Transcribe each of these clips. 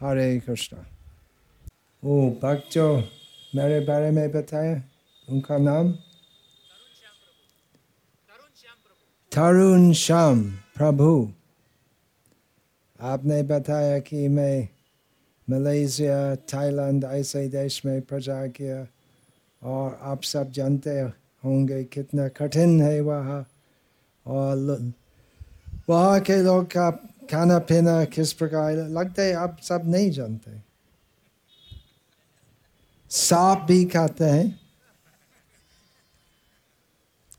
Hare Krishna. ओ भक्त जो मेरे बारे में बताया उनका नाम तरुण श्याम प्रभु आपने बताया कि मैं मलेशिया थाईलैंड ऐसे देश में प्रजा किया और आप सब जानते होंगे कितना कठिन है वहाँ और वहाँ के लोग का खाना पीना, किस प्रकार, लगता है आप सब नहीं जानते। सांप भी खाते हैं।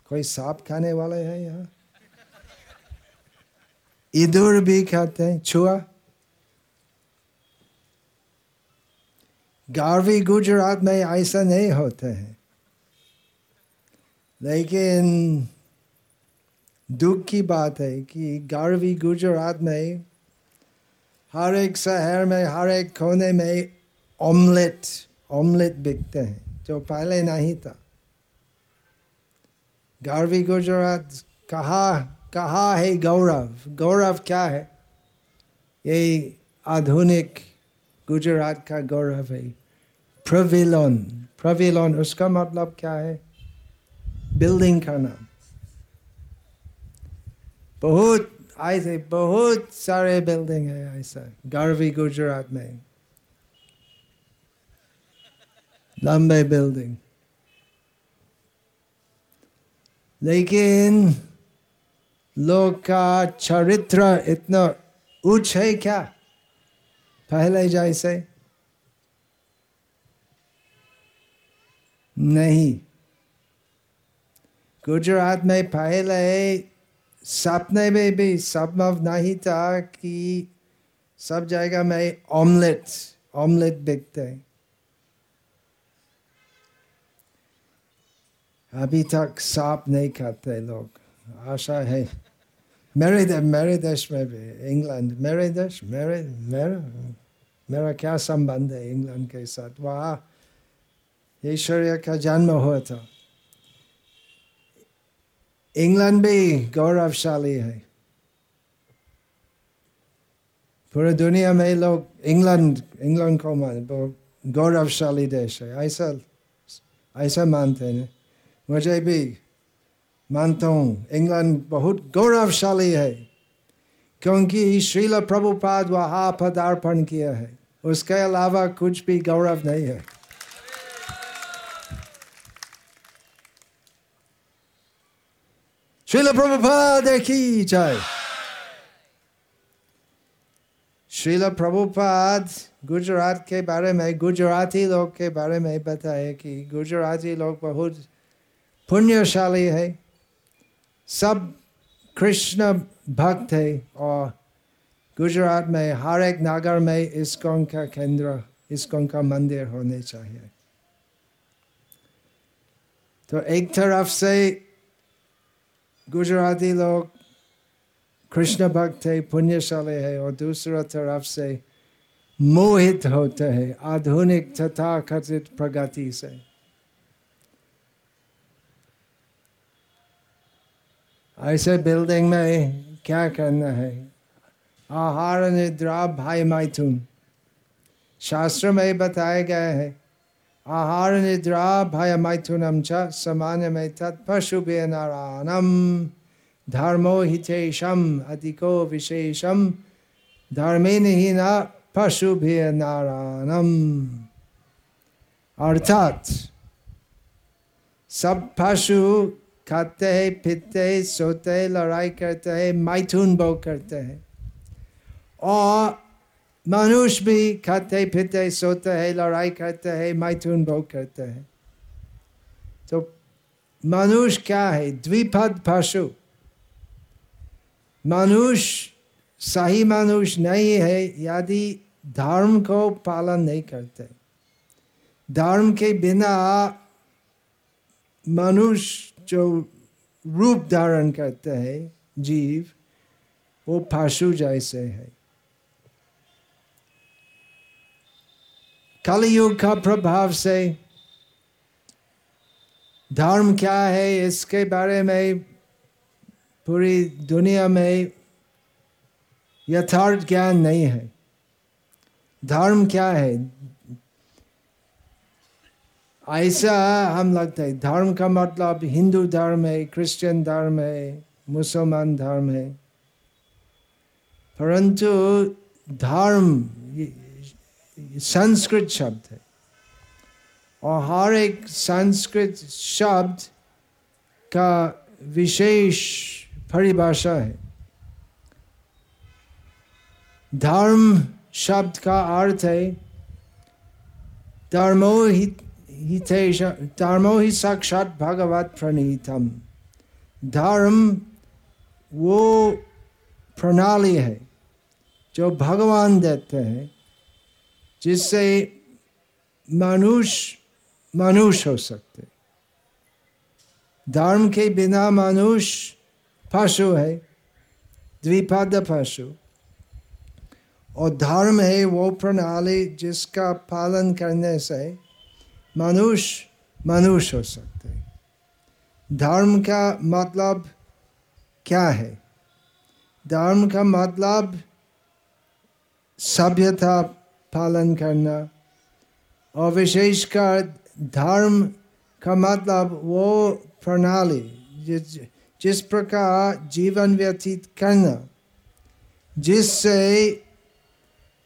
कोई सांप खाने वाले हैं यहाँ? इधर भी खाते हैं। छुआ? गारवी गुजरात में ऐसा नहीं होते हैं। लेकिन दुख की बात है कि गारवी गुजरात में हर एक शहर में, हर एक कोने में ऑमलेट ऑमलेट बिकते हैं, जो पहले नहीं था। गारवी गुजरात कहा कहा है गौरव? गौरव क्या है? ये आधुनिक गुजरात का गौरव है। प्रविलोन प्रविलोन उसका मतलब क्या है? बिल्डिंग का नाम। बहुत ऐसे बहुत सारे बिल्डिंग है ऐसा। गारवी गुजरात में। लंबे बिल्डिंग लेकिन लोग का चरित्र इतना उच्च है क्या? पहले जैसे। नहीं। गुजरात में पहले सपने में भी संभव नहीं था कि सब जगह में ऑमलेट ऑमलेट बिकते अभी तक सांप नहीं खाते लोग। आशा है। मेरे दे, मेरे देश में भी इंग्लैंड। मेरे देश मेरे मेरा मेरा क्या संबंध है इंग्लैंड के साथ? वहाँ ईश्वर्य का जन्म हुआ था। इंग्लैंड भी गौरवशाली है पूरे दुनिया में लोग इंग्लैंड इंग्लैंड को मान गौरवशाली देश है ऐसा ऐसा मानते हैं मुझे भी मानता हूँ इंग्लैंड बहुत गौरवशाली है क्योंकि श्रील प्रभुपाद वहाँ पदार्पण किया है उसके अलावा कुछ भी गौरव नहीं है श्रील प्रभुपाद की जय श्रील प्रभुपाद गुजरात के बारे में गुजराती लोग के बारे में बताए कि गुजराती लोग बहुत पुण्यशाली है सब कृष्ण भक्त है और गुजरात में हर एक नगर में इस्कॉन का केंद्र इस्कॉन का मंदिर होने चाहिए तो एक तरफ़ से गुजराती लोग कृष्ण भक्त है पुण्यशाली है और दूसरा तरफ़ से मोहित होते हैं आधुनिक तथा कथित प्रगति से ऐसे बिल्डिंग में क्या करना है? आहार निद्रा भाई मैथुन शास्त्र में बताया गया है आहार निद्रा भय मैथुनम च सामान्य में तत्पशुभे नारायणम धर्मो हितेशम, अधिको विशेषम। धर्मे नहीं न पशुभे नारायणम अर्थात, सब पशु खाते हैं पीते हैं सोते हैं लड़ाई करते हैं मैथुन भोग करते हैं। और मनुष्य भी खाते पीते सोते हैं लड़ाई करते हैं मैथुन भोग करते हैं तो मनुष्य क्या है द्विपद पशु मनुष्य सही मनुष्य नहीं है यदि धर्म को पालन नहीं करते धर्म के बिना मनुष्य जो रूप धारण करते हैं जीव वो पशु जैसे है कलयुग का प्रभाव से। धर्म क्या है इसके बारे में पूरी दुनिया में यथार्थ ज्ञान नहीं है। धर्म क्या है? ऐसा हम लगता है, धर्म का मतलब हिंदू धर्म है, क्रिश्चियन धर्म है, मुसलमान धर्म है। परंतु धर्म संस्कृत शब्द है। और हर एक संस्कृत शब्द का विशेष परिभाषा है। धर्म शब्द का अर्थ है धर्मो ही धर्मो ही साक्षात भगवत प्रणीतम। धर्म वो प्रणाली है, जो भगवान देते हैं। जिससे मनुष्य मनुष्य हो सकते। धर्म के बिना मनुष्य पशु है, द्विपद पशु। और धर्म है वो प्रणाली जिसका पालन करने से मनुष्य मनुष्य हो सकते। धर्म का मतलब क्या है? धर्म का मतलब सभ्यता पालन करना। और विशेषकर धर्म का मतलब वो प्रणाली, जिस जिस प्रकार जीवन व्यतीत करना, जिससे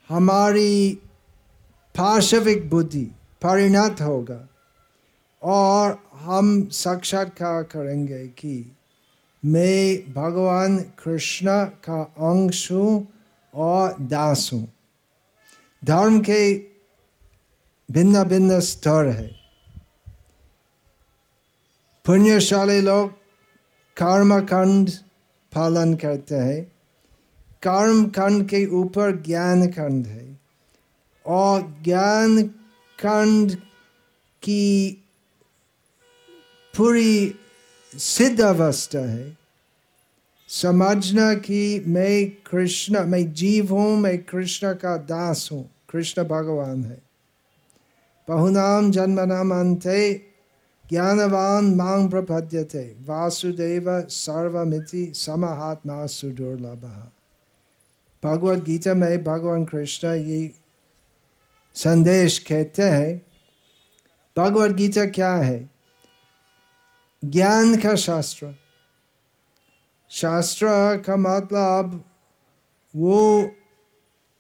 हमारी पार्श्विक बुद्धि परिणत होगा और हम साक्षात्कार करेंगे कि मैं भगवान कृष्ण का अंश हूँ और दास हूँ। धर्म के भिन्न भिन्न स्तर है। पुण्यशाली लोग कर्म खंड पालन करते हैं। कर्म खंड के ऊपर ज्ञान खंड है। और ज्ञान खंड की पूरी सिद्ध अवस्था है। समझना कि मैं कृष्ण, मैं जीव हूँ, मैं कृष्ण का दास हूँ। कृष्ण भगवान है। बहुनाम जन्म नाम अंते ज्ञानवान मांग प्रपद्यते। वासुदेव सर्वमिति समहात्मा सुदुर्लभ भगवत गीता में भगवान कृष्ण ये संदेश कहते हैं, भगवत गीता क्या है? ज्ञान का शास्त्र। शास्त्र का मतलब वो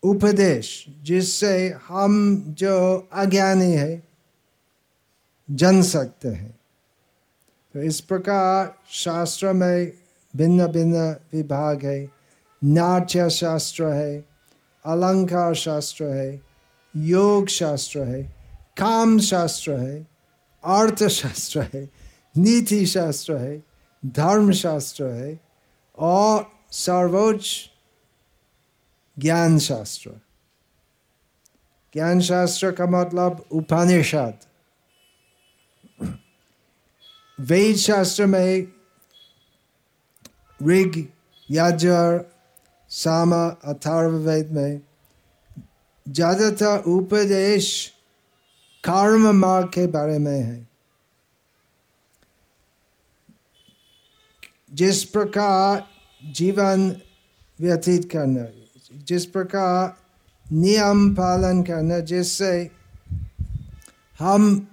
उपदेश, जिससे हम जो अज्ञानी है, जन सकते हैं। तो इस प्रकार शास्त्र में भिन्न भिन्न विभाग है। नाट्य शास्त्र है, अलंकार शास्त्र है, योग शास्त्र है, काम शास्त्र है अर्थशास्त्र है, नीति शास्त्र है, धर्म शास्त्र है, और सर्वोच्च ज्ञान शास्त्र ज्ञान शास्त्र का मतलब उपनिषद वेद शास्त्र में ऋग यजर साम अथर्ववेद में ज़्यादातर उपदेश कर्म मार्ग के बारे में है जिस प्रकार जीवन व्यतीत करना जिस प्रकार नियम पालन करना, जिससे हम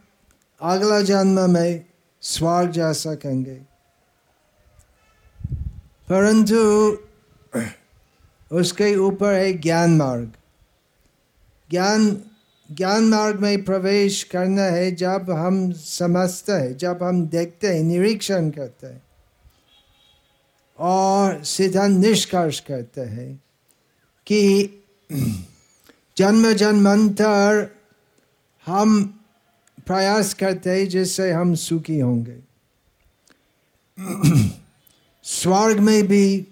अगला जन्म में स्वर्ग जा सकेंगे। परंतु उसके ऊपर है ज्ञान मार्ग। ज्ञान ज्ञान मार्ग में प्रवेश करना है जब हम समझते हैं, जब हम देखते हैं, निरीक्षण करते हैं और सीधा निष्कर्ष करते हैं। कि जन्म जन्मांतर हम प्रयास करते हैं जिससे हम सुखी होंगे। स्वर्ग में भी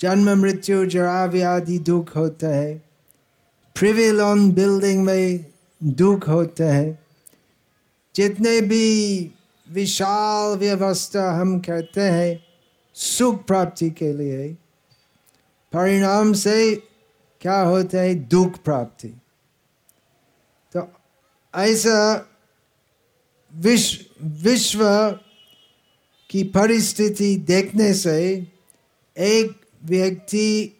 जन्म, मृत्यु जरा व्याधि दुख होता है। प्रिविलॉन बिल्डिंग में दुख होते हैं। जितने भी विशाल व्यवस्था हम करते हैं, सुख प्राप्ति के लिए परिणाम से क्या होता है? दुख प्राप्ति। तो ऐसा विश्व विश्व की परिस्थिति देखने से एक व्यक्ति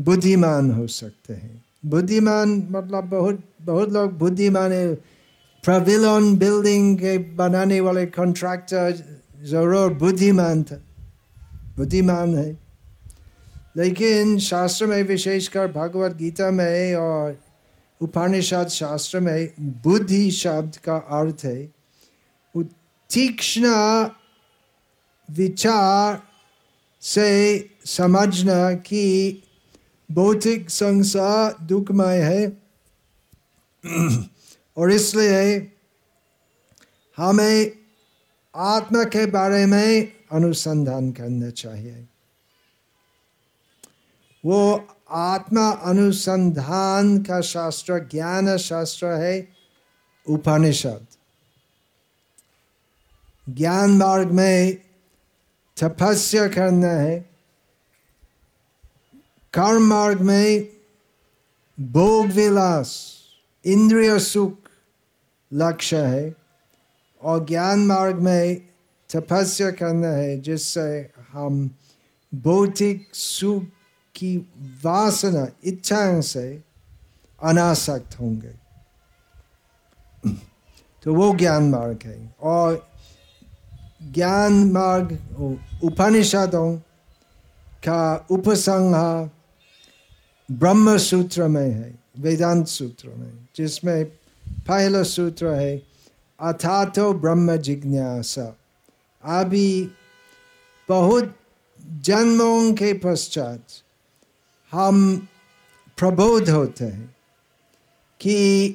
बुद्धिमान हो सकते हैं। बुद्धिमान मतलब बहुत बहुत लोग बुद्धिमान है। प्रविलन बिल्डिंग के बनाने वाले कॉन्ट्रैक्टर ज़रूर बुद्धिमान था। बुद्धिमान है। लेकिन शास्त्र में विशेषकर भगवत गीता में और उपनिषद शास्त्र में बुद्धि शब्द का अर्थ है तीक्ष्ण विचार से समझना कि भौतिक संसार दुखमय है। और इसलिए हमें आत्मा के बारे में अनुसंधान करना चाहिए। वो आत्मा अनुसंधान का शास्त्र, ज्ञान शास्त्र है, उपनिषद। ज्ञान मार्ग में तपस्या करना है। कर्म मार्ग में भोग विलास, इंद्रिय सुख लक्ष्य है। और ज्ञान मार्ग में तपस्या करना है, जिससे हम भौतिक सुख की वासना इच्छा से अनासक्त होंगे। तो वो ज्ञान मार्ग है। और ज्ञान मार्ग, उपनिषदों का उपसंहार ब्रह्म सूत्र में है, वेदांत सूत्र में, जिसमें पहला सूत्र है, अथातो ब्रह्म जिज्ञासा। अभी बहुत जन्मों के पश्चात हम प्रबोध होते हैं कि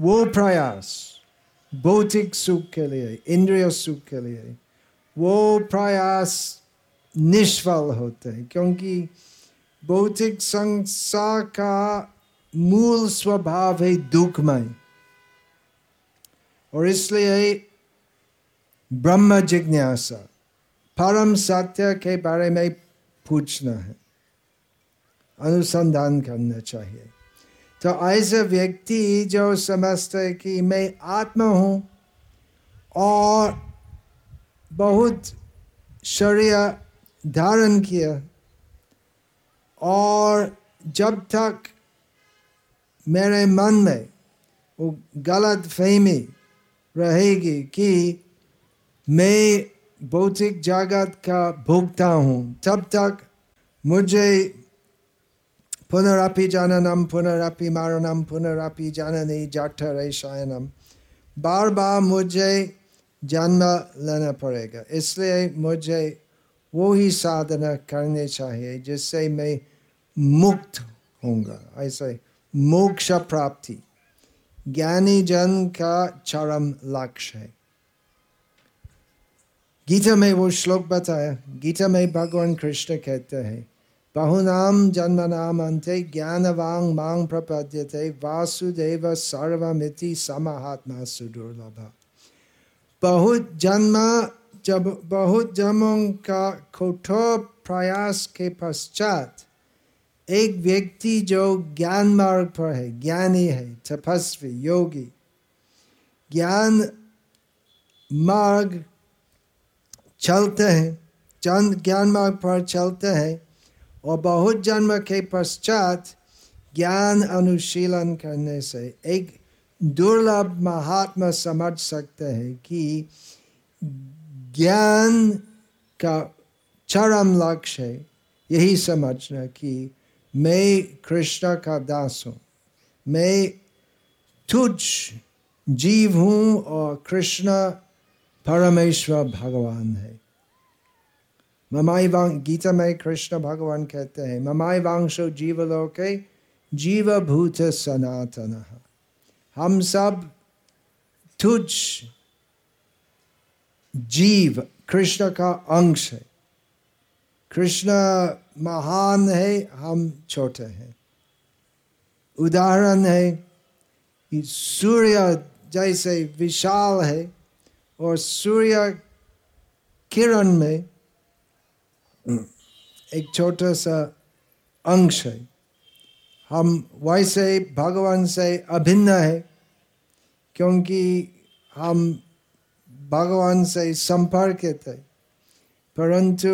वो प्रयास भौतिक सुख के लिए, इंद्रिय सुख के लिए, वो प्रयास निष्फल होते हैं, क्योंकि भौतिक संसार का मूल स्वभाव है दुखमय। और इसलिए ब्रह्म जिज्ञासा, परम सत्य के बारे में पूछना है। अनुसंधान करना चाहिए। तो ऐसे व्यक्ति जो समझते कि मैं आत्मा हूँ और बहुत शरीर धारण किया और जब तक मेरे मन में वो गलत फहमी रहेगी कि मैं भौतिक जगत का भोगता हूँ, तब तक मुझे पुनरअपि जननम पुनरअपि मरणम पुनरअपि जननी जठर शयनम बार बार मुझे जन्म लेना पड़ेगा इसलिए मुझे वो ही साधना करने चाहिए जिससे मैं मुक्त होऊँगा ऐसे मोक्ष प्राप्ति ज्ञानी जन का चरम लक्ष्य है गीता में वो श्लोक बताया गीता में भगवान कृष्ण कहते हैं बहुनाम जन्म नाम अंते ज्ञानवांग मांग प्रपद्यते वासुदेव सर्वमिति समहात्मा सुदुर्लभ बहुत जन्म जब बहुत जन्मों का कठोर प्रयास के पश्चात एक व्यक्ति जो ज्ञान मार्ग पर है ज्ञानी है तपस्वी योगी ज्ञान मार्ग चलते हैं चंद ज्ञान मार्ग पर चलते हैं और बहुत जन्म के पश्चात ज्ञान अनुशीलन करने से एक दुर्लभ महात्मा समझ सकते हैं कि ज्ञान का चरम लक्ष्य है यही समझना कि मैं कृष्ण का दास हूँ मैं तुझ जीव हूँ और कृष्ण परमेश्वर भगवान है ममाई वांग गीता में कृष्ण भगवान कहते हैं ममाई वांशो जीव भूत सनातन। हम सब तुझ जीव, कृष्ण का अंश है। कृष्ण महान है, हम छोटे हैं। उदाहरण है सूर्य जैसे विशाल है और सूर्य किरण में एक छोटा सा अंश है। हम वैसे भगवान से अभिन्न है, क्योंकि हम भगवान से संपर्क थे परंतु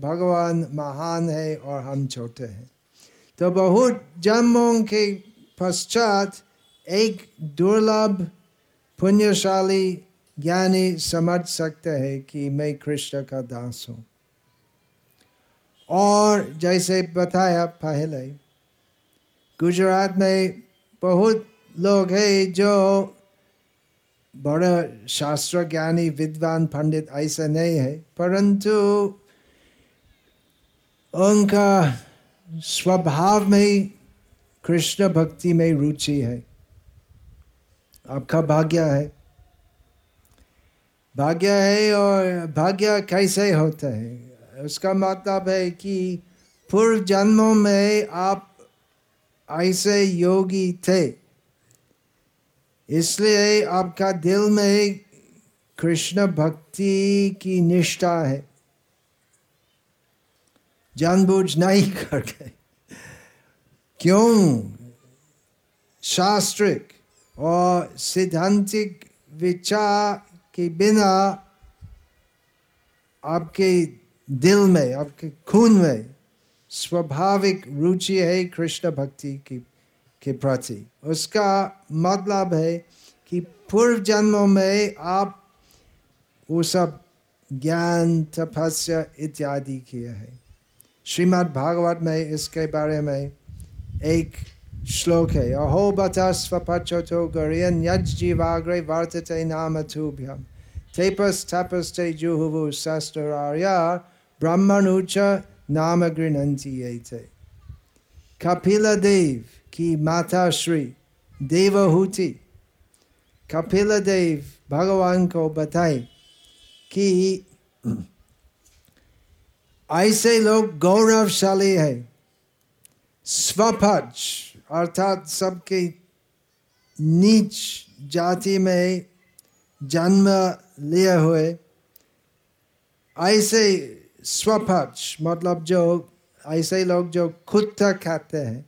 भगवान महान है और हम छोटे हैं। तो बहुत जन्मों के पश्चात एक दुर्लभ, पुण्यशाली ज्ञानी समझ सकते हैं कि मैं कृष्ण का दास हूँ। और जैसे बताया पहले, गुजरात में बहुत लोग हैं जो बड़ा शास्त्र ज्ञानी विद्वान, पंडित ऐसा नहीं है, परंतु उनका स्वभाव में कृष्ण भक्ति में रुचि है। आपका भाग्य है? भाग्य है और भाग्य कैसे होता है? उसका मतलब है कि पूर्व जन्मों में आप ऐसे योगी थे। इसलिए आपका दिल में कृष्ण भक्ति की निष्ठा है। जानबूझ नहीं करके क्यों? शास्त्रिक और सिद्धांतिक विचार के बिना आपके दिल में आपके खून में स्वाभाविक रुचि है कृष्ण भक्ति की, के प्रति। उसका मतलब है कि पूर्व जन्मों में आप वो सब ज्ञान, तपस्या इत्यादि किए हैं। श्रीमद् भागवत में इसके बारे में एक श्लोक है, अहो बता स्वपचो गरियन यज जीवाग्रे वर्तते नाम तुभ्यम। तेपस तपस्ते जुहुवु गृहंती थे कपिला देव की माता श्री देवहूति कपिला देव भगवान को बताए कि ऐसे लोग गौरवशाली है स्वपच अर्थात सबके नीच जाति में जन्म लिए हुए ऐसे स्वपच मतलब जो ऐसे लोग जो खुद तक खाते हैं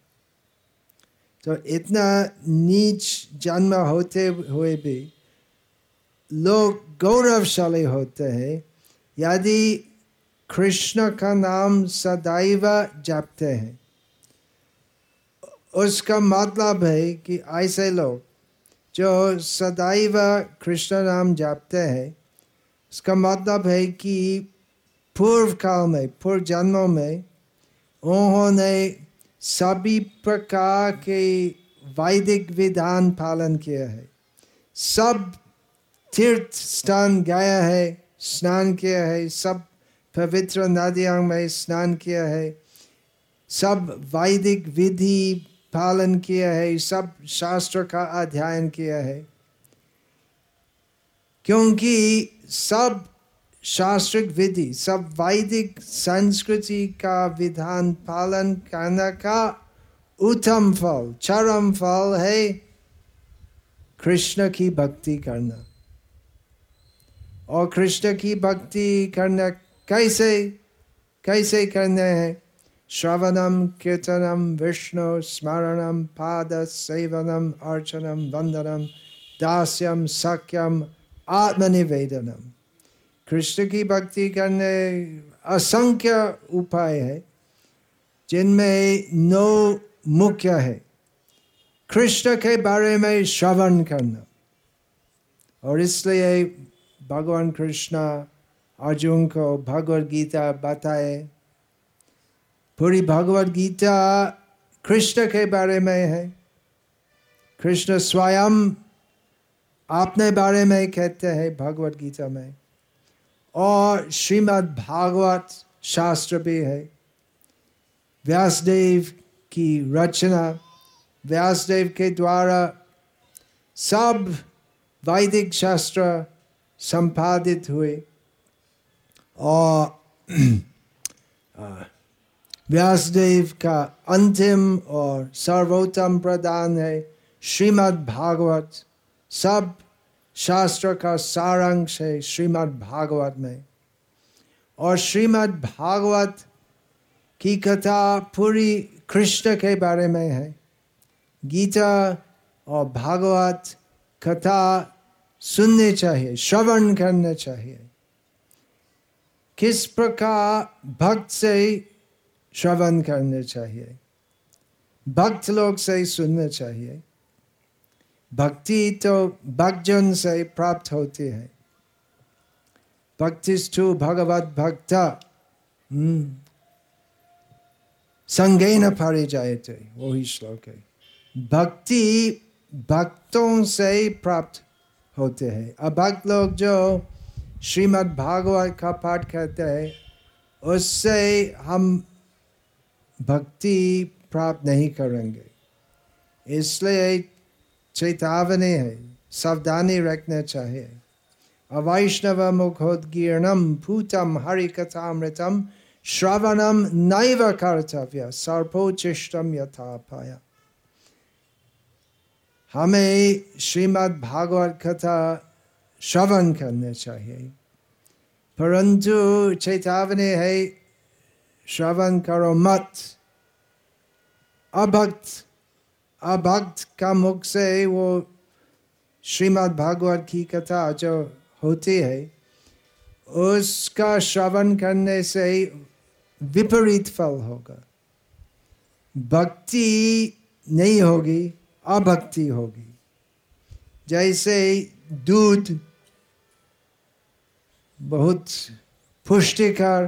तो इतना नीच जन्म होते हुए भी लोग गौरवशाली होते हैं। यदि कृष्ण का नाम सदैव जपते हैं, उसका मतलब है कि ऐसे लोग जो सदैव कृष्ण नाम जपते हैं, उसका मतलब है कि पूर्व काल में, पूर्व जन्मों में, उन्होंने सभी प्रकार के वैदिक विधान पालन किया है। सब तीर्थ स्थान गया है, स्नान किया है, सब पवित्र नदियों में स्नान किया है। सब वैदिक विधि पालन किया है, सब शास्त्र का अध्ययन किया है। क्योंकि सब शास्त्रिक विधि, सब वैदिक संस्कृति का विधान पालन करने का उत्तम फल, चरम फल है कृष्ण की भक्ति करना। और कृष्ण की भक्ति करना कैसे? कैसे करने है? श्रवणम, कीर्तनम, विष्णु, स्मरणम, पाद, सेवनम, अर्चनम, वंदनम, दास्यम, सख्यम, आत्मनिवेदनम। कृष्ण की भक्ति करने असंख्य उपाय है, जिनमें नौ मुख्य है। कृष्ण के बारे में श्रवण करना। और इसलिए भगवान कृष्ण अर्जुन को भगवद गीता बताए। पूरी भगवद गीता कृष्ण के बारे में है। कृष्ण स्वयं अपने बारे में कहते हैं भगवत गीता में। और श्रीमद् भागवत शास्त्र भी है। व्यासदेव की रचना, व्यासदेव के द्वारा सब वैदिक शास्त्र संपादित हुए। और व्यासदेव का अंतिम और सर्वोत्तम प्रदान है। श्रीमद् भागवत सब शास्त्र का सारांश है श्रीमद् भागवत में। और श्रीमद् भागवत की कथा पूरी कृष्ण के बारे में है। गीता और भागवत कथा सुनने चाहिए, श्रवण करना चाहिए। किस प्रकार भक्त से श्रवण करने चाहिए? भक्त लोग से सुनना चाहिए। भक्ति तो भक्तजन से प्राप्त होती है। भक्तिष्ठु भगवत भक्त संगे न पारे जाए थे वही श्लोक है। भक्ति भक्तों से प्राप्त होते हैं। अब भक्त लोग जो श्रीमद् भागवत का पाठ करते हैं, उससे हम भक्ति प्राप्त नहीं करेंगे। इसलिए चेतावनी है, सावधानी रखना चाहिए अवैष्णव मुखोदगीर्णम भूतम हरिकथामृतम श्रवणम नैव कर्तव्य सर्पोचिष्टम यथापाया हमें श्रीमद् भागवत कथा श्रवण करना चाहिए। परंतु चेतावनी है, श्रवण करो मत। अभक्त अभक्त का मुख से वो श्रीमद् भागवत की कथा जो होती है, उसका श्रवण करने से विपरीत फल होगा। भक्ति नहीं होगी, अभक्ति होगी। जैसे दूध बहुत पुष्टिकर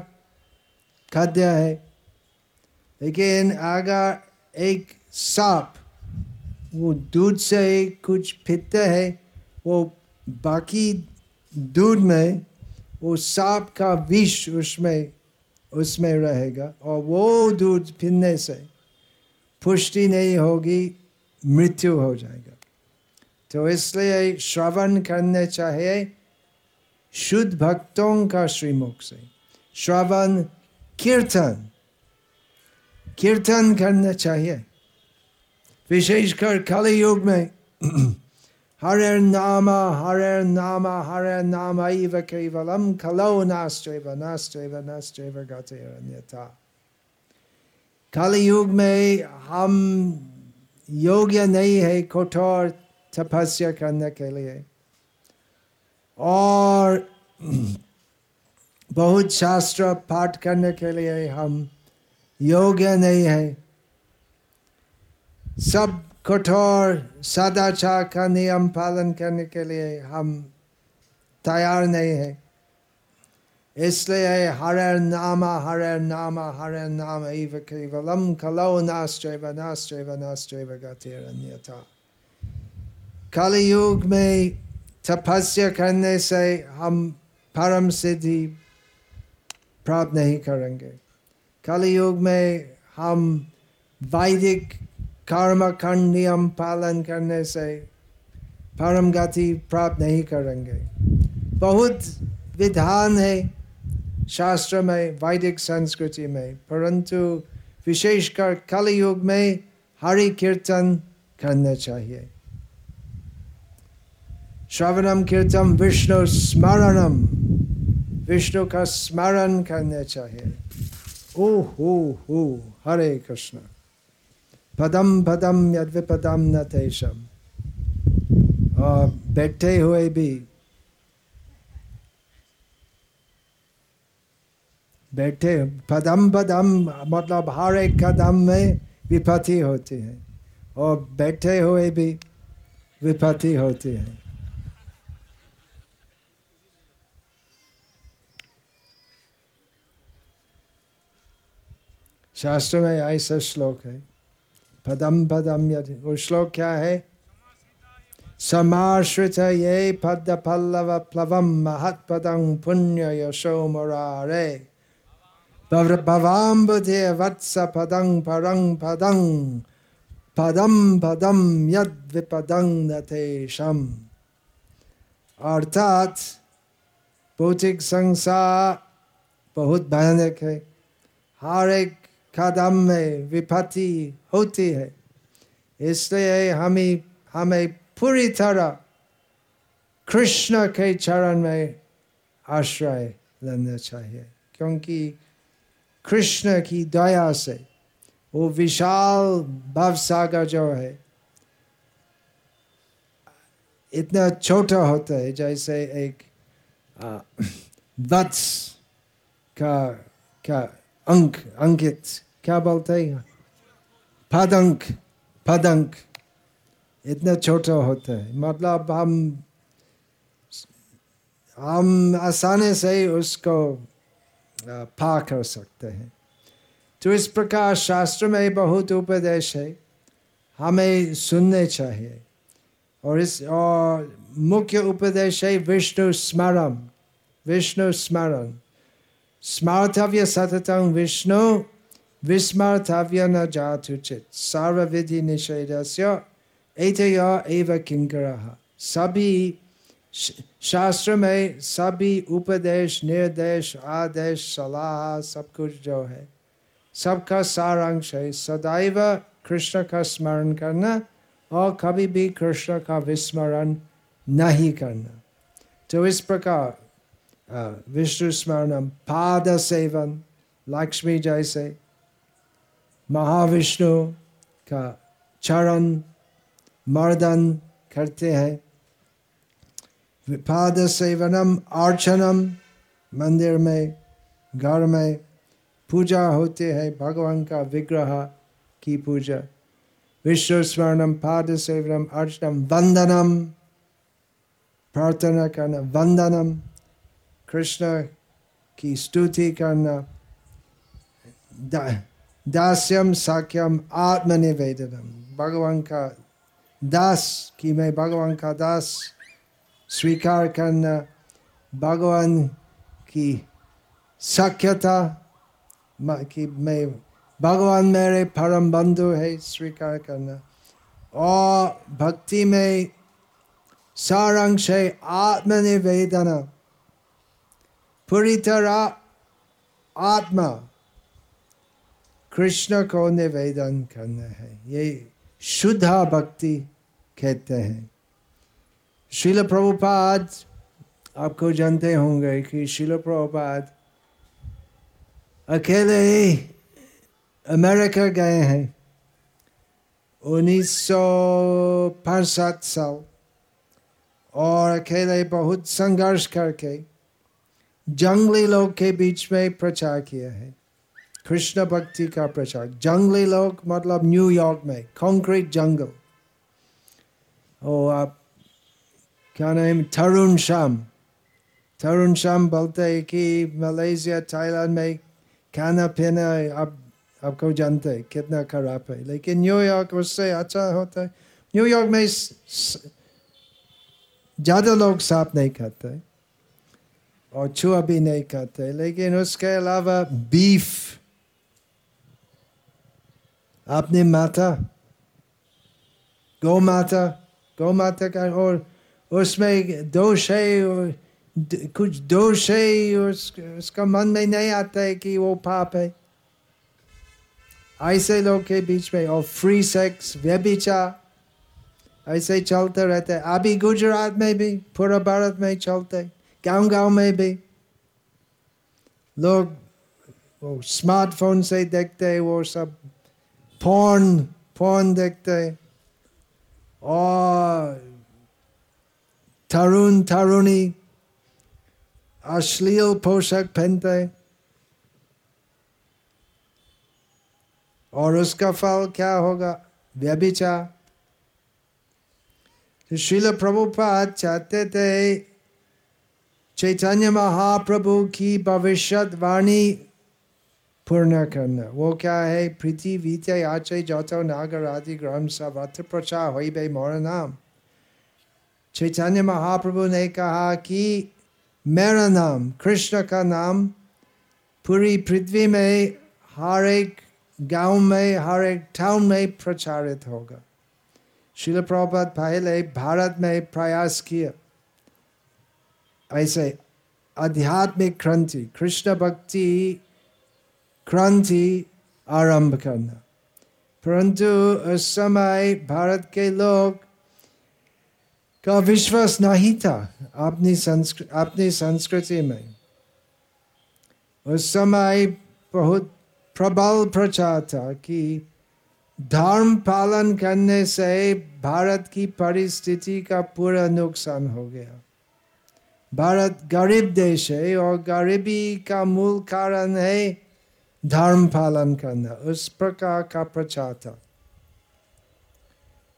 खाद्य है, लेकिन अगर एक सांप वो दूध से कुछ पीते है, वो बाकी दूध में, वो सांप का विष उसमें उसमें रहेगा और वो दूध पीने से पुष्टि नहीं होगी, मृत्यु हो जाएगा। तो इसलिए श्रवण करने चाहिए शुद्ध भक्तों का श्रीमुख से। श्रवण, कीर्तन कीर्तन करना चाहिए। विशेषकर कलि युग में हरे नाम हरे नाम हरे नाम इव केवलम कलो नास्त्रैव नास्त्रैव नास्त्रैव गतिरन्यथा कलि युग में हम योग्य नहीं है कठोर तपस्या करने के लिए और बहुत शास्त्र पाठ करने के लिए हम योग्य नहीं है सब कठोर सदाचार का नियम पालन करने के लिए हम तैयार नहीं है। इसलिए हरे नाम हरे नाम हरे नाम इव केवलम कलो नास्त्रैव नास्त्रैव नास्त्रैव गतिरन्यथा। कलि युग में तपस्या करने से हम परम सिद्धि प्राप्त नहीं करेंगे। कलि युग में हम वैदिक कर्म खंड नियम पालन करने से परम गति प्राप्त नहीं करेंगे बहुत विधान है शास्त्र में वैदिक संस्कृति में परंतु विशेषकर कलयुग में हरि कीर्तन करना चाहिए श्रवणम कीर्तन विष्णु स्मरणम विष्णु का स्मरण करना चाहिए ओ हो हो हरे कृष्ण पदम पदम यद विपदम न तेषम। और बैठे हुए भी, बैठे, पदम पदम मतलब हर एक कदम में विपत्ति होती है। और बैठे हुए भी विपत्ति होती है। शास्त्र में ऐसा श्लोक है। पदम पदम यदि वो श्लोक क्या है समाश्रित ये पद पल्लव प्लवम महत पदं पुण्य यशो मुरारे भवाम्बुधे वत्स पदं परं पदं पदम पदम यद विपदं नतेशम अर्थात भौतिक संसार बहुत भयानक है हर एक कदम में विपत्ति होती है। इसलिए हमें हमें पूरी तरह कृष्ण के चरण में आश्रय लेना चाहिए, क्योंकि कृष्ण की दया से वो विशाल भव सागर जो है, इतना छोटा होता है, जैसे एक वत्स का क्या अंक, अंकित, क्या बोलते हैं? पदंक पदंक इतना छोटा होता है मतलब हम हम आसानी से ही उसको पा कर सकते हैं तो इस प्रकार शास्त्र में बहुत उपदेश है हमें सुनने चाहिए और इस और मुख्य उपदेश है विष्णु स्मरण विष्णु स्मरण स्मार्थव्य सततम विष्णु विस्मर्थव्य न जातुचित सर्वविधि निषेधस्य एतया एव किंकर सभी शास्त्र में सभी उपदेश निर्देश आदेश सलाह सब कुछ जो है सबका सारांश है सदैव कृष्ण का स्मरण करना और कभी भी कृष्ण का विस्मरण नहीं करना तो इस प्रकार विष्णु स्मरण पाद सेवन लक्ष्मी जैसे महाविष्णु का चरण मर्दन करते हैं। पाद सेवनम अर्चनम, मंदिर में, घर में पूजा होते है। भगवान का विग्रह की पूजा। विश्व स्वर्णम पाद सेवनम अर्चनम, वंदनम, प्रार्थना करना, वंदनम, कृष्ण की स्तुति करना दास्यम साक्यम आत्मनिवेदनम भगवान का दास की मैं भगवान का दास स्वीकार करना, भगवान की सख्यता कि मैं भगवान मेरे परम बंधु है, स्वीकार करना। और भक्ति में सारांश है, आत्मनिवेदना। पूरी तरह आत्मा कृष्ण को निवेदन करना है। ये शुद्धा भक्ति कहते हैं। शिल प्रभुपाद, आपको जानते होंगे कि शिल प्रभुपाद अकेले ही अमेरिका गए हैं। उन्नीस सौ पैंसठ साल और अकेले बहुत संघर्ष करके जंगली लोग के बीच में प्रचार किया है। कृष्ण भक्ति का प्रचार जंगली लोग मतलब न्यूयॉर्क में कंक्रीट जंगल और आप क्या नाम तरुण श्याम तरुण श्याम बोलते हैं कि मलेशिया थाईलैंड में खाना पीना आप आपको जानते हैं कितना खराब है लेकिन न्यूयॉर्क उससे अच्छा होता है न्यूयॉर्क में ज़्यादा लोग साफ़ नहीं खाते और छुआ भी नहीं खाते लेकिन उसके अलावा बीफ आपने माता गौ माता गौ माता का और उसमें दोष है कुछ दोष है उस, उसका मन में नहीं आता है कि वो पाप है। ऐसे लोग के बीच में और फ्री सेक्स व्यभिचार ऐसे चलते रहते अभी गुजरात में भी पूरा भारत में चलते गाँव गाँव में भी। लोग स्मार्टफ़ोन से देखते हैं वो सब फ़ोन फ़ोन देखते और तरुण तरुणी अश्लील पोशाक पहनते और उसका फल क्या होगा व्यभिचार तो शिल प्रभुपाद चाहते थे चैतन्य महाप्रभु की भविष्यवाणी पूर्ण करना वो क्या है? पृथ्वी आचय जौतो नागर आदि ग्रह सब अत्र प्रचार हो बे मोर नाम। चैतन्य महाप्रभु ने कहा कि मेरा नाम, कृष्ण का नाम, पूरी पृथ्वी में, हर एक गाँव में, हर एक टाउन में प्रचारित होगा। शिल प्रभात पहले भारत में प्रयास किया। ऐसे आध्यात्मिक क्रांति, कृष्ण भक्ति क्रांति आरंभ करना परंतु उस समय भारत के लोग का विश्वास नहीं था अपनी संस्कृति अपनी संस्कृति में उस समय बहुत प्रबल प्रचार था कि धर्म पालन करने से भारत की परिस्थिति का पूरा नुकसान हो गया भारत गरीब देश है और गरीबी का मूल कारण है धर्म पालन करना उस प्रकार का प्रचार था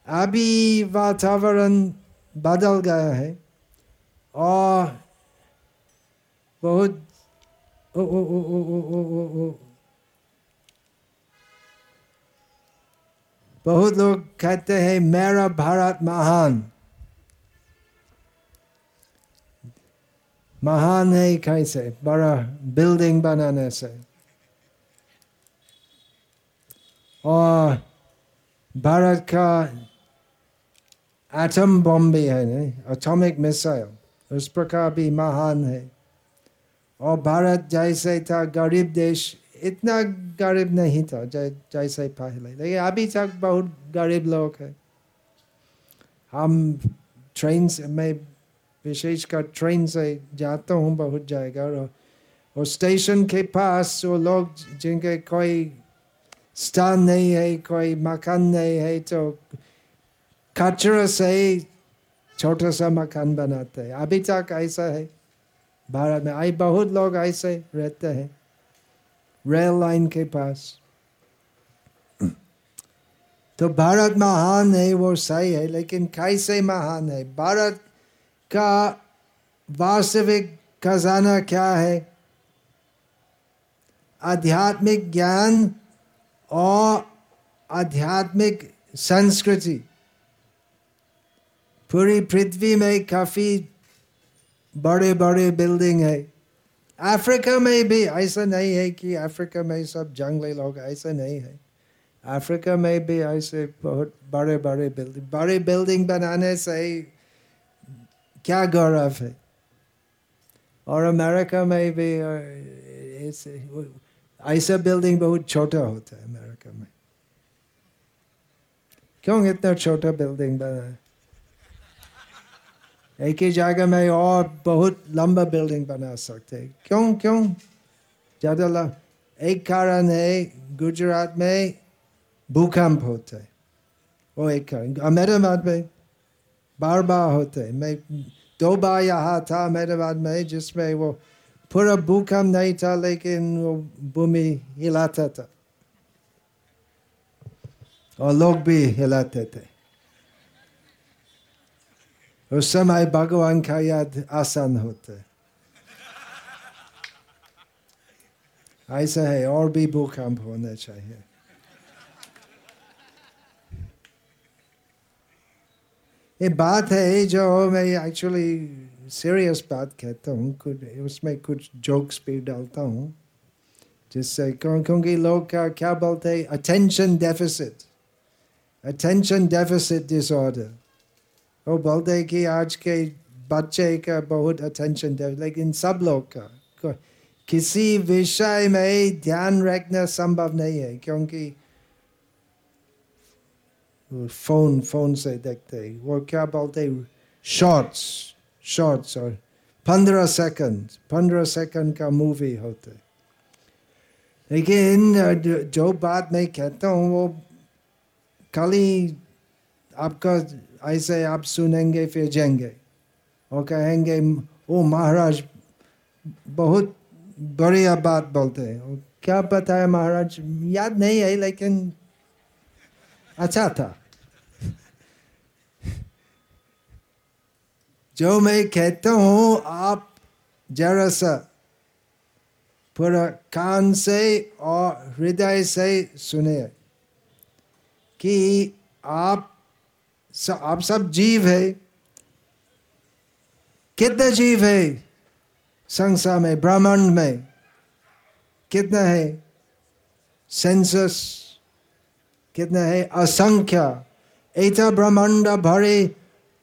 अभी वातावरण बदल गया है और बहुत ओ, ओ, ओ, ओ, ओ, ओ, ओ, ओ, बहुत लोग कहते हैं मेरा भारत महान महान है कैसे बड़ा बिल्डिंग बनाने से और भारत का एटम बम भी है नहीं? एटॉमिक मिसाइल उस प्रकार भी महान है। और भारत जैसे था गरीब देश इतना गरीब नहीं था जै, जैसे पहले। लेकिन अभी तक बहुत गरीब लोग हैं। हम ट्रेन से मैं विशेषकर ट्रेन से जाता हूँ बहुत जाएगा और, और स्टेशन के पास वो लोग जिनके कोई स्थान नहीं है कोई मकान नहीं है तो कचरा से ही छोटा सा मकान बनाते हैं अभी तक ऐसा है भारत में आई बहुत लोग ऐसे रहते हैं रेल लाइन के पास तो भारत महान है वो सही है लेकिन कैसे महान है भारत का वास्तविक खजाना क्या है आध्यात्मिक ज्ञान और आध्यात्मिक संस्कृति। पूरी पृथ्वी में काफ़ी बड़े बड़े बिल्डिंग है। अफ्रीका में भी ऐसा नहीं है कि अफ्रीका में सब जंगली लोग ऐसा नहीं है। अफ्रीका में भी ऐसे बहुत बड़े बड़े बिल्डिंग बड़े बिल्डिंग बनाने से क्या गौरव है? और अमेरिका में भी ऐसे ऐसा बिल्डिंग बहुत छोटा होता है अमेरिका में। क्यों इतना छोटा बिल्डिंग बना है? एक ही जगह में और बहुत लंबा बिल्डिंग बना सकते क्यों क्यों? ज़्यादा एक कारण है, गुजरात में भूकंप होता है। वो एक कारण। अहमदाबाद में बार बार होते हैं। मैं दो बार यहाँ था अहमदाबाद में, जिसमें वो पूरा भूकंप नहीं था लेकिन वो भूमि हिलाता था और लोग भी हिलाते थे उस समय भगवान का याद आसान होता ऐसा है और भी भूकंप होना चाहिए ये बात है जो मैं एक्चुअली सीरियस बात कहता हूँ, कुछ, उसमें कुछ जोक्स भी डालता हूँ, जिससे क्योंकि लोग क्या क्या बोलते हैं attention deficit attention deficit disorder वो बोलते हैं कि आज के बच्चे का बहुत अटेंशन लेकिन सब लोग का किसी विषय में ध्यान रखना संभव नहीं है, क्योंकि फ़ोन फ़ोन से देखते वो क्या बोलते शॉर्ट्स शॉर्ट्स और पंद्रह सेकंड पंद्रह सेकंड का मूवी होते लेकिन जो बात मैं कहता हूँ वो खाली आपका ऐसे आप सुनेंगे फिर जाएँगे और कहेंगे ओ महाराज बहुत बढ़िया बात बोलते हैं क्या पता है महाराज याद नहीं है लेकिन अच्छा था जो मैं कहता हूँ, आप जरा सा पूरा कान से और हृदय से सुने कि आप सब आप सब जीव है। कितने जीव है संसार में, ब्रह्मांड में? कितना है? सेंसस? कितना है? असंख्या। ऐसा ब्रह्मांड भरे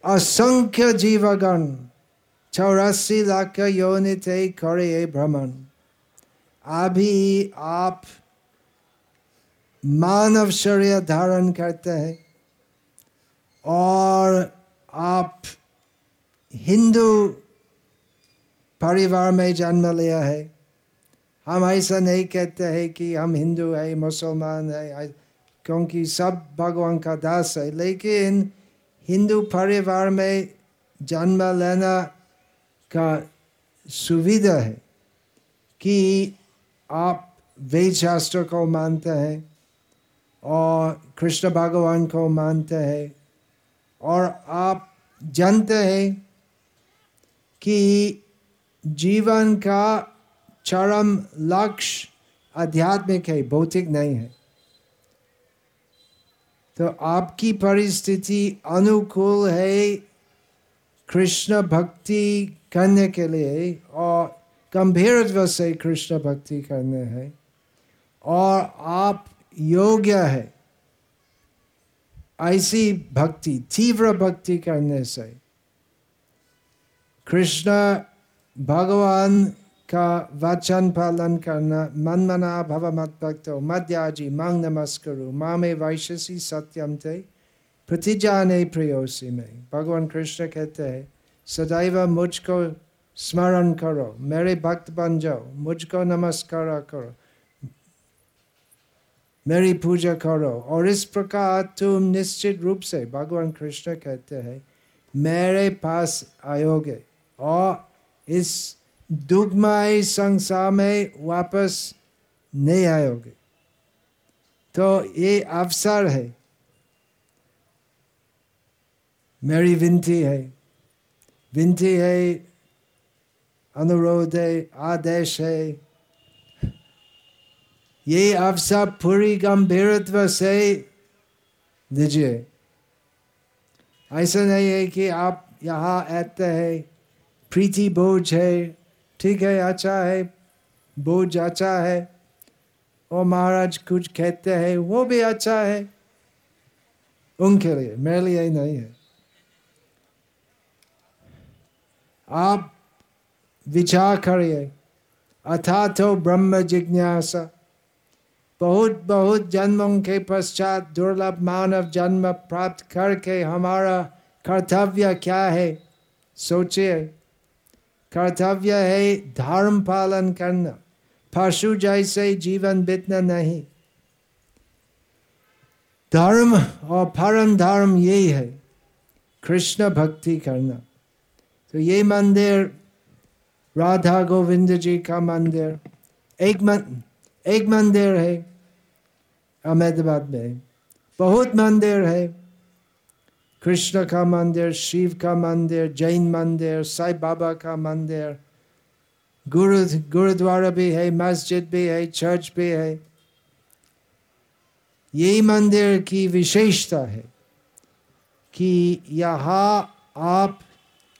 असंख्य जीवगण चौरासी लाख योनि थे करे भ्रमण अभी आप मानव शरीर धारण करते हैं और आप हिंदू परिवार में जन्म लिया है हम ऐसा नहीं कहते हैं कि हम हिंदू है मुसलमान है क्योंकि सब भगवान का दास है लेकिन हिंदू परिवार में जन्म लेना का सुविधा है कि आप वेद शास्त्र को मानते हैं और कृष्ण भगवान को मानते हैं और आप जानते हैं कि जीवन का चरम लक्ष्य आध्यात्मिक है भौतिक नहीं है तो आपकी परिस्थिति अनुकूल है, कृष्ण भक्ति करने के लिए, और गंभीर से कृष्ण भक्ति करने है, और आप योग्य है। ऐसी भक्ति, तीव्र भक्ति करने से, कृष्ण भगवान का वचन पालन करना मन मना भव मत भक्तो मध्याजी मांग नमस्करु मामे वैशसी सत्यम थे प्रतिजाने प्रियोसी में भगवान कृष्ण कहते हैं सदैव मुझको स्मरण करो मेरे भक्त बन जाओ मुझको नमस्कार करो मेरी पूजा करो और इस प्रकार तुम निश्चित रूप से भगवान कृष्ण कहते हैं मेरे पास आयोगे और इस दुखमय संसार में वापस नहीं आयोगे। तो ये अवसर है। मेरी विनती है। विनती है, अनुरोध है, आदेश है। ये अवसर पूरी गंभीरत्व से दीजिए। ऐसा नहीं है कि आप यहाँ आते हैं, प्रीति बोझ है ठीक है अच्छा है, बोझ अच्छा है, और महाराज कुछ कहते हैं, वो भी अच्छा है। उनके लिए, मेरे लिए नहीं है। आप विचार करिए अथा तो ब्रह्म जिज्ञासा, बहुत बहुत जन्मों के पश्चात दुर्लभ मानव जन्म प्राप्त करके हमारा कर्तव्य क्या है, सोचिए। कर्तव्य है धर्म पालन करना। पशु जैसे जीवन बीतना नहीं। धर्म और परम धर्म यही है कृष्ण भक्ति करना। तो ये मंदिर राधा गोविंद जी का मंदिर एक मन, एक मंदिर है अहमदाबाद में। बहुत मंदिर है। कृष्ण का मंदिर शिव का मंदिर जैन मंदिर साई बाबा का मंदिर गुरु गुरुद्वारा भी है मस्जिद भी है चर्च भी है यही मंदिर की विशेषता है कि यहाँ आप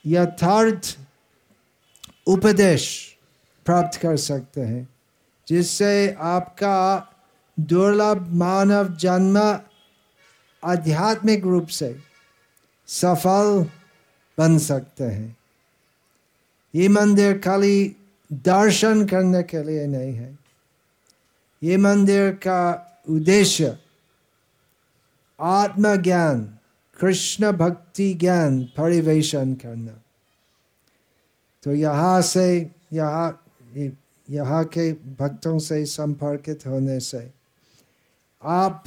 यथार्थ उपदेश प्राप्त कर सकते हैं जिससे आपका दुर्लभ मानव जन्म आध्यात्मिक रूप से सफल बन सकते हैं। ये मंदिर खाली दर्शन करने के लिए नहीं है। ये मंदिर का उद्देश्य आत्मज्ञान, कृष्ण भक्ति ज्ञान परिवेशन करना। तो यहाँ से, यहाँ यहाँ के भक्तों से संपर्कित होने से आप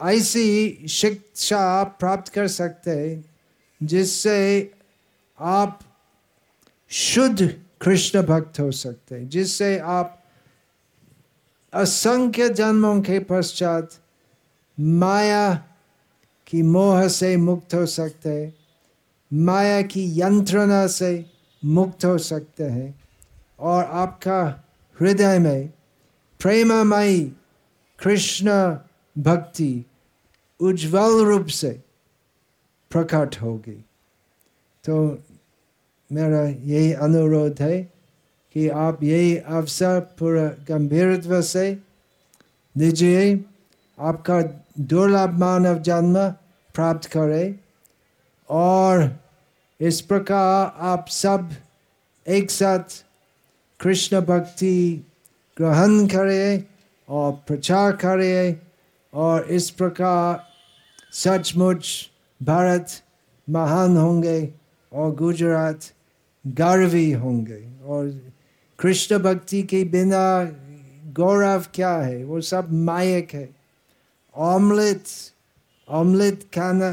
ऐसी शिक्षा प्राप्त कर सकते हैं जिससे आप शुद्ध कृष्ण भक्त हो सकते हैं, जिससे आप असंख्य जन्मों के पश्चात माया की मोह से मुक्त हो सकते हैं, माया की यंत्रणा से मुक्त हो सकते हैं, और आपका हृदय में प्रेममयी कृष्ण भक्ति उज्जवल रूप से प्रकट होगी। तो मेरा यही अनुरोध है कि आप यही अवसर पूरा गंभीरत्व से दीजिए। आपका दुर्लभ मानव जन्म प्राप्त करें और इस प्रकार आप सब एक साथ कृष्ण भक्ति ग्रहण करें और प्रचार करें और इस प्रकार सचमुच भारत महान होंगे और गुजरात गर्वी होंगे और कृष्ण भक्ति के बिना गौरव क्या है वो सब मायक है ऑमलेट ऑमलेट खाना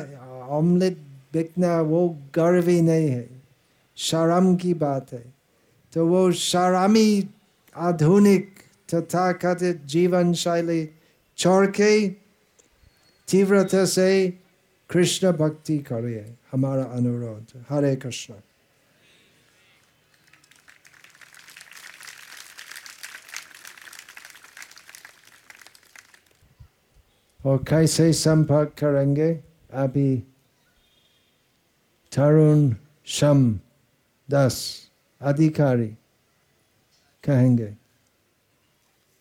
ऑमलेट बिकना वो गर्वी नहीं है शर्म की बात है तो वो शरामी आधुनिक तथा कथित जीवन शैली छोड़ के तीव्रता से कृष्ण भक्ति करिए हमारा अनुरोध हरे कृष्ण और कैसे संपर्क करेंगे अभी तरुण शम दस अधिकारी कहेंगे